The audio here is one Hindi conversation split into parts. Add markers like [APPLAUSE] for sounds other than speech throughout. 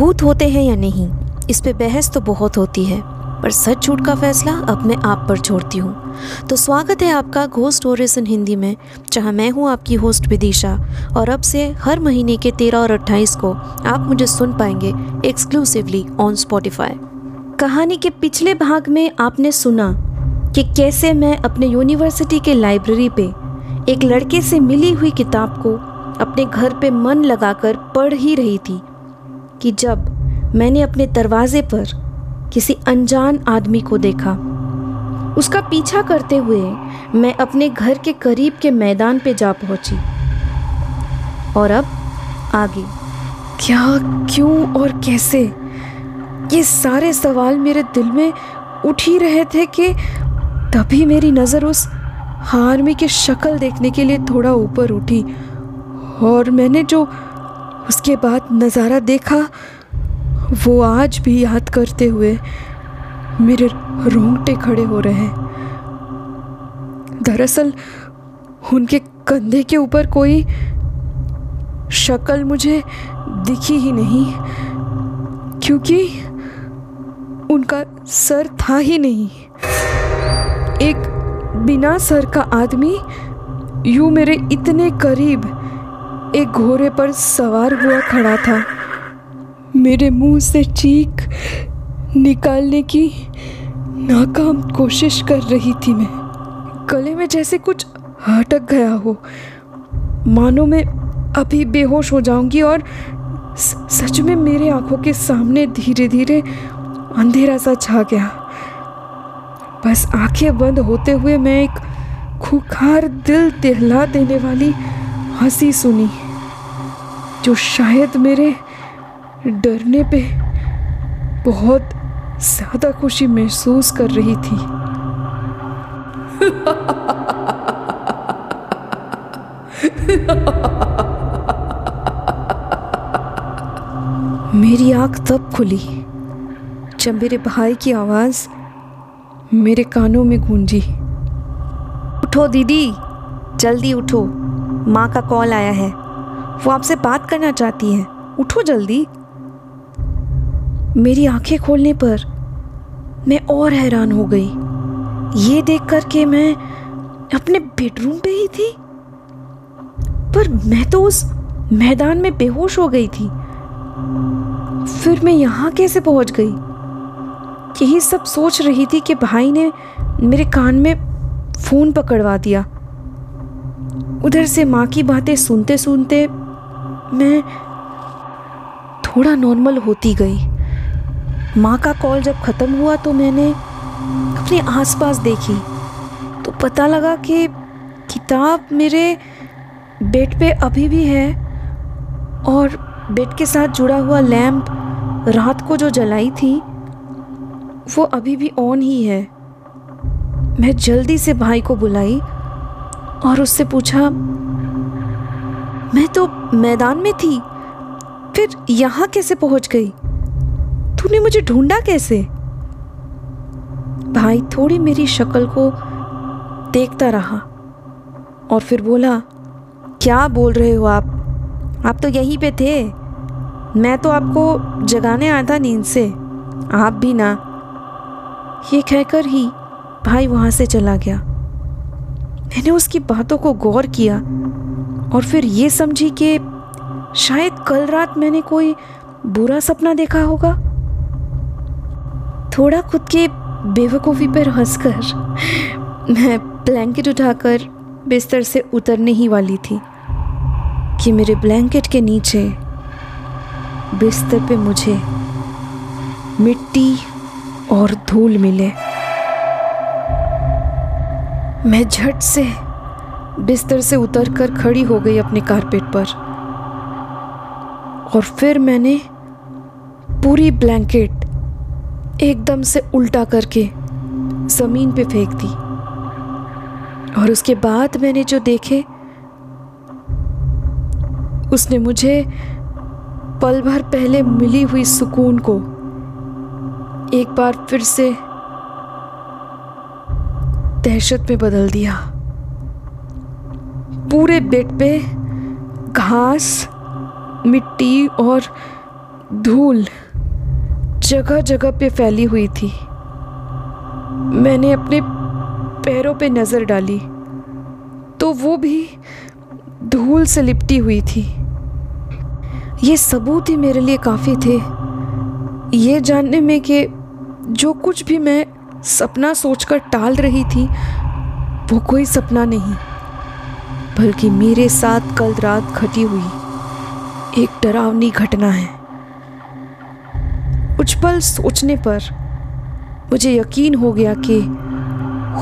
भूत होते हैं या नहीं, इस पे बहस तो बहुत होती है, पर सच झूठ का फैसला अब मैं आप पर छोड़ती हूँ। तो स्वागत है आपका घोस्ट स्टोरीज इन हिंदी में, जहाँ मैं हूँ आपकी होस्ट विदिशा, और अब से हर महीने के तेरह और अट्ठाईस को आप मुझे सुन पाएँगे एक्सक्लूसिवली ऑन स्पॉटिफाई कहानी के पिछले भाग में आपने सुना कि कैसे मैं अपने यूनिवर्सिटी के लाइब्रेरी पे एक लड़के से मिली हुई किताब को अपने घर पे मन लगाकर पढ़ ही रही थी। कि जब मैंने अपने दरवाजे पर किसी अनजान आदमी को देखा, उसका पीछा करते हुए मैं अपने घर के करीब के मैदान पे जा पहुँची। और अब आगे, क्या, क्यों और कैसे? ये सारे सवाल मेरे दिल में उठ ही रहे थे कि तभी मेरी नज़र उस आर्मी की शक्ल देखने के लिए थोड़ा ऊपर उठी। और मैंने जो उसके बाद नज़ारा देखा, वो आज भी याद करते हुए मेरे रोंगटे खड़े हो रहे हैं। दरअसल, उनके कंधे के ऊपर कोई शक्ल मुझे दिखी ही नहीं, क्योंकि उनका सर था ही नहीं। एक बिना सर का आदमी, यूँ मेरे इतने करीब एक घोड़े पर सवार हुआ खड़ा था। मेरे मुँह से चीख निकालने की नाकाम कोशिश कर रही थी मैं। गले में जैसे कुछ हटक गया हो। मानो मैं अभी बेहोश हो जाऊँगी और सच में मेरे आँखों के सामने धीरे धीरे अंधेरा सा छा गया। बस आँखें बंद होते हुए मैं एक खुखार दिल दहला देने वाली हँसी सुनी। जो शायद मेरे डरने पे बहुत ज़्यादा खुशी महसूस कर रही थी। मेरी आँख तब खुली जब मेरे भाई की आवाज़ मेरे कानों में गूंजी। उठो दीदी, जल्दी उठो। माँ का कॉल आया है। वो आपसे बात करना चाहती है। उठो जल्दी। मेरी आँखें खोलने पर मैं और हैरान हो गई। ये देख कर के मैं अपने बेडरूम पे ही थी। पर मैं तो उस मैदान में बेहोश हो गई थी। फिर मैं यहाँ कैसे पहुँच गई? यही सब सोच रही थी कि भाई ने मेरे कान में फ़ोन पकड़वा दिया। उधर से माँ की बातें सुनते सुनते मैं थोड़ा नॉर्मल होती गई। माँ का कॉल जब ख़त्म हुआ तो मैंने अपने आसपास देखी। तो पता लगा कि किताब मेरे बेड पे अभी भी है और बेड के साथ जुड़ा हुआ लैम्प रात को जो जलाई थी, वो अभी भी ऑन ही है। मैं जल्दी से भाई को बुलाई और उससे पूछा मैं तो मैदान में थी। फिर यहाँ कैसे पहुँच गई? तूने मुझे ढूंढा कैसे? भाई थोड़ी मेरी शक्ल को देखता रहा और फिर बोला, क्या बोल रहे हो आप? आप तो यहीं पे थे। मैं तो आपको जगाने आया था नींद से। आप भी ना। ये कहकर ही भाई वहाँ से चला गया। मैंने उसकी बातों को गौर किया। और फिर ये समझी कि शायद कल रात मैंने कोई बुरा सपना देखा होगा। थोड़ा खुद के बेवकूफ़ी पर हंसकर, मैं ब्लैंकेट उठाकर बिस्तर से उतरने ही वाली थी कि मेरे ब्लैंकेट के नीचे बिस्तर पे मुझे मिट्टी और धूल मिले। मैं झट से बिस्तर से उतरकर खड़ी हो गई अपने कारपेट पर। और फिर मैंने पूरी ब्लैंकेट एकदम से उल्टा करके ज़मीन पे फेंक दी। और उसके बाद मैंने जो देखे, उसने मुझे पल भर पहले मिली हुई सुकून को एक बार फिर से दहशत में बदल दिया। पूरे बेड पे घास, मिट्टी और धूल जगह जगह पे फैली हुई थी। मैंने अपने पैरों पे नज़र डाली तो वो भी धूल से लिपटी हुई थी। ये सबूत ही मेरे लिए काफ़ी थे। ये जानने में कि जो कुछ भी मैं सपना सोचकर टाल रही थी, वो कोई सपना नहीं। बल्कि मेरे साथ कल रात घटी हुई एक डरावनी घटना है। कुछ पल सोचने पर मुझे यकीन हो गया कि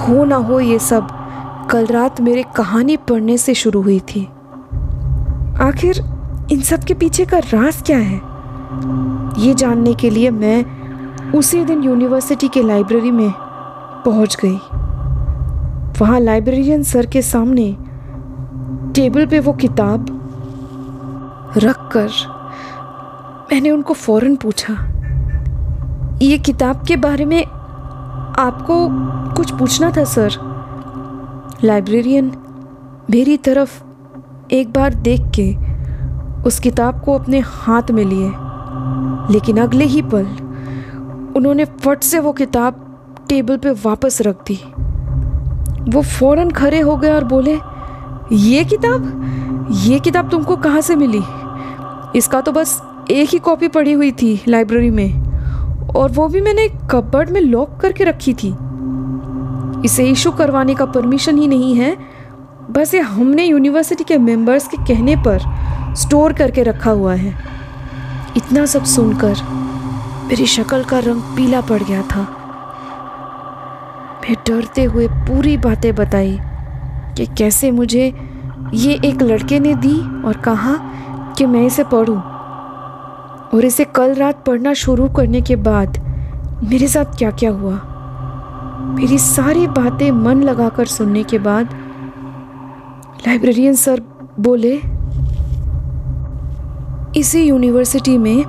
हो ना हो ये सब कल रात मेरे कहानी पढ़ने से शुरू हुई थी। आखिर इन सब के पीछे का राज क्या है? ये जानने के लिए मैं उसी दिन यूनिवर्सिटी के लाइब्रेरी में पहुँच गई। वहाँ लाइब्रेरियन सर के सामने टेबल पे वो किताब रख कर मैंने उनको फ़ौरन पूछा, ये किताब के बारे में आपको कुछ पूछना था, सर? लाइब्रेरियन मेरी तरफ़ एक बार देख के उस किताब को अपने हाथ में लिए, लेकिन अगले ही पल उन्होंने फट से वो किताब टेबल पे वापस रख दी। वो फ़ौरन खड़े हो गए और बोले ये किताब? ये किताब तुमको कहाँ से मिली? इसका तो बस एक ही कॉपी पड़ी हुई थी लाइब्रेरी में, और वो भी मैंने कपबर्ड में लॉक करके रखी थी। इसे इशू करवाने का परमिशन ही नहीं है, बस ये हमने यूनिवर्सिटी के मेंबर्स के कहने पर स्टोर करके रखा हुआ है। इतना सब सुनकर मेरी शक्ल का रंग पीला पड़ गया था। मैं डरते हुए पूरी बातें बताई। कि कैसे मुझे ये एक लड़के ने दी और कहा कि मैं इसे पढ़ूं। और इसे कल रात पढ़ना शुरू करने के बाद मेरे साथ क्या क्या हुआ? मेरी सारी बातें मन लगाकर सुनने के बाद लाइब्रेरियन सर बोले, इसी यूनिवर्सिटी में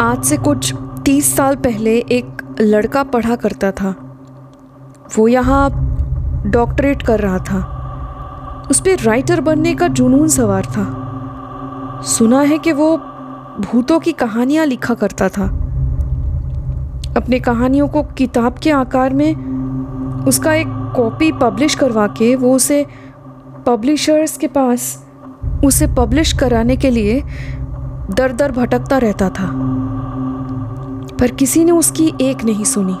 आज से कुछ तीस साल पहले एक लड़का पढ़ा करता था। वो यहाँ डॉक्टरेट कर रहा था। उस पर राइटर बनने का जुनून सवार था। सुना है कि वो भूतों की कहानियाँ लिखा करता था। अपने कहानियों को किताब के आकार में उसका एक कॉपी पब्लिश करवा के वो उसे पब्लिशर्स के पास उसे पब्लिश कराने के लिए दर दर भटकता रहता था। पर किसी ने उसकी एक नहीं सुनी।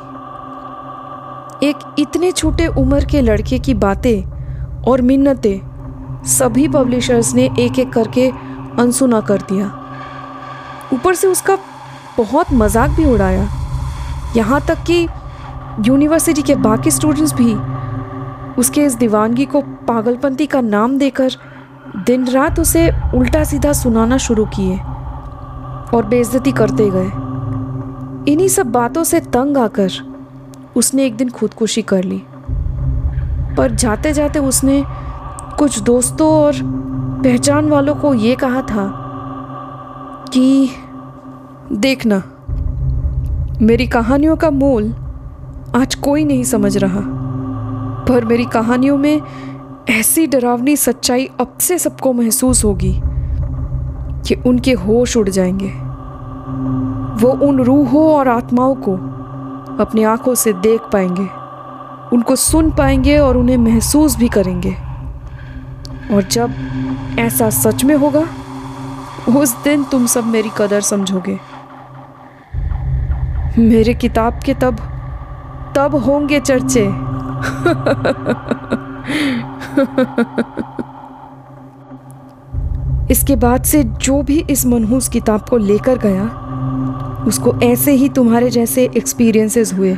एक इतने छोटे उम्र के लड़के की बातें और मिन्नतें सभी पब्लिशर्स ने एक एक करके अनसुना कर दिया। ऊपर से उसका बहुत मज़ाक भी उड़ाया। यहाँ तक कि यूनिवर्सिटी के बाकी स्टूडेंट्स भी उसके इस दीवानगी को पागलपंती का नाम देकर दिन रात उसे उल्टा सीधा सुनाना शुरू किए और बेइज्जती करते गए। इन्हीं सब बातों से तंग आकर उसने एक दिन खुदकुशी कर ली। पर जाते जाते उसने कुछ दोस्तों और पहचान वालों को ये कहा था कि, देखना, मेरी कहानियों का मोल आज कोई नहीं समझ रहा। पर मेरी कहानियों में ऐसी डरावनी सच्चाई अब से सबको महसूस होगी कि उनके होश उड़ जाएँगे। वो उन रूहों और आत्माओं को अपनी आँखों से देख पाएँगे, उनको सुन पाएँगे और उन्हें महसूस भी करेंगे। और जब ऐसा सच में होगा, उस दिन तुम सब मेरी कदर समझोगे। मेरे किताब के तब तब होंगे चर्चे। [LAUGHS] इसके बाद से जो भी इस मनहूस किताब को लेकर गया उसको ऐसे ही तुम्हारे जैसे एक्सपीरियंसेस हुए।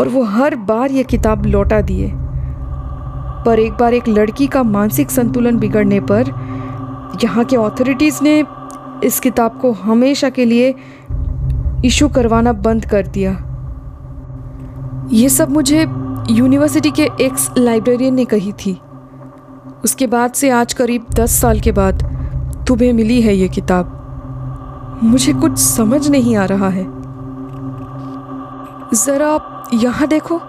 और वो हर बार ये किताब लौटा दिए। पर एक बार एक लड़की का मानसिक संतुलन बिगड़ने पर यहाँ के ऑथोरिटीज़ ने इस किताब को हमेशा के लिए इशू करवाना बंद कर दिया। ये सब मुझे यूनिवर्सिटी के एक्स लाइब्रेरियन ने कही थी। उसके बाद से आज करीब दस साल के बाद तुम्हें मिली है ये किताब। मुझे कुछ समझ नहीं आ रहा है। ज़रा आप यहाँ देखो।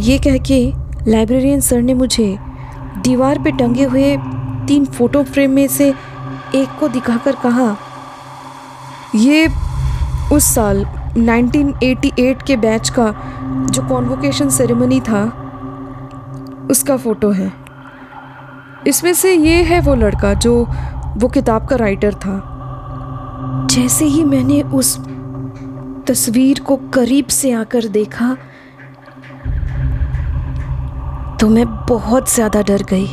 ये कह के लाइब्रेरियन सर ने मुझे दीवार पे टंगे हुए तीन फ़ोटो फ्रेम में से एक को दिखाकर कहा, ये उस साल 1988 के बैच का जो कॉन्वोकेशन सेरेमनी था, उसका फ़ोटो है। इसमें से ये है वो लड़का जो वो किताब का राइटर था। जैसे ही मैंने उस तस्वीर को करीब से आकर देखा तो मैं बहुत ज़्यादा डर गई,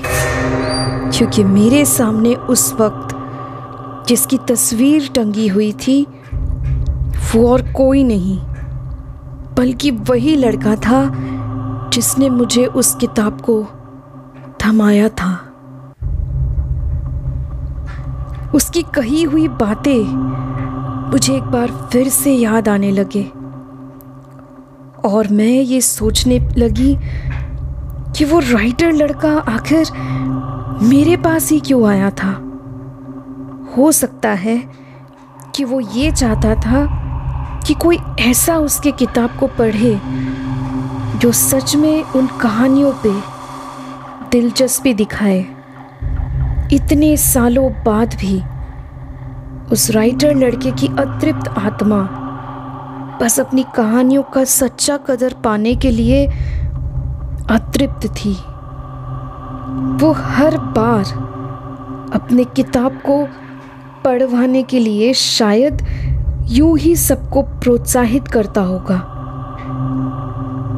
क्योंकि मेरे सामने उस वक्त जिसकी तस्वीर टंगी हुई थी, वो और कोई नहीं, बल्कि वही लड़का था जिसने मुझे उस किताब को थमाया था। उसकी कही हुई बातें मुझे एक बार फिर से याद आने लगे। और मैं ये सोचने लगी कि वो राइटर लड़का आखिर मेरे पास ही क्यों आया था? हो सकता है कि वो ये चाहता था कि कोई ऐसा उसके किताब को पढ़े जो सच में उन कहानियों पे दिलचस्पी दिखाए। इतने सालों बाद भी उस राइटर लड़के की अतृप्त आत्मा, बस अपनी कहानियों का सच्चा कदर पाने के लिए अतृप्त थी। वो हर बार अपने किताब को पढ़वाने के लिए शायद यूँ ही सबको प्रोत्साहित करता होगा।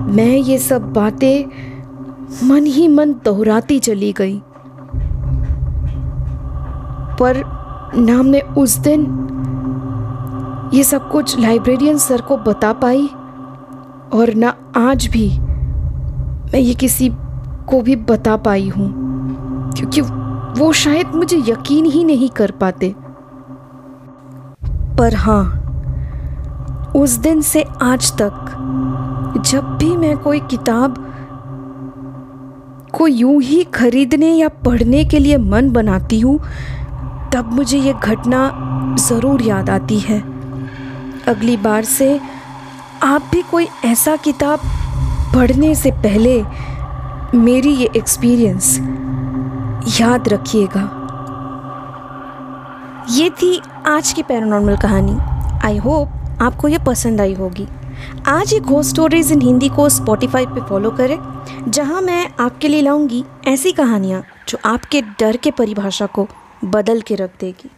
मैं ये सब बातें मन ही मन दोहराती चली गई। पर ना मैं उस दिन ये सब कुछ लाइब्रेरियन सर को बता पाई और ना आज भी मैं ये किसी को भी बता पाई हूँ, क्योंकि वो शायद मुझे यकीन ही नहीं कर पाते। पर हाँ उस दिन से आज तक जब भी मैं कोई किताब को यूँ ही खरीदने या पढ़ने के लिए मन बनाती हूँ तब मुझे ये घटना ज़रूर याद आती है। अगली बार से आप भी कोई ऐसा किताब पढ़ने से पहले मेरी ये एक्सपीरियंस याद रखिएगा। ये थी आज की पैरानॉर्मल कहानी। आई होप आपको ये पसंद आई होगी। आज ये घोस्ट स्टोरीज इन हिंदी को स्पॉटिफाई पे फॉलो करें, जहाँ मैं आपके लिए लाऊँगी ऐसी कहानियाँ जो आपके डर के परिभाषा को बदल के रख देगी।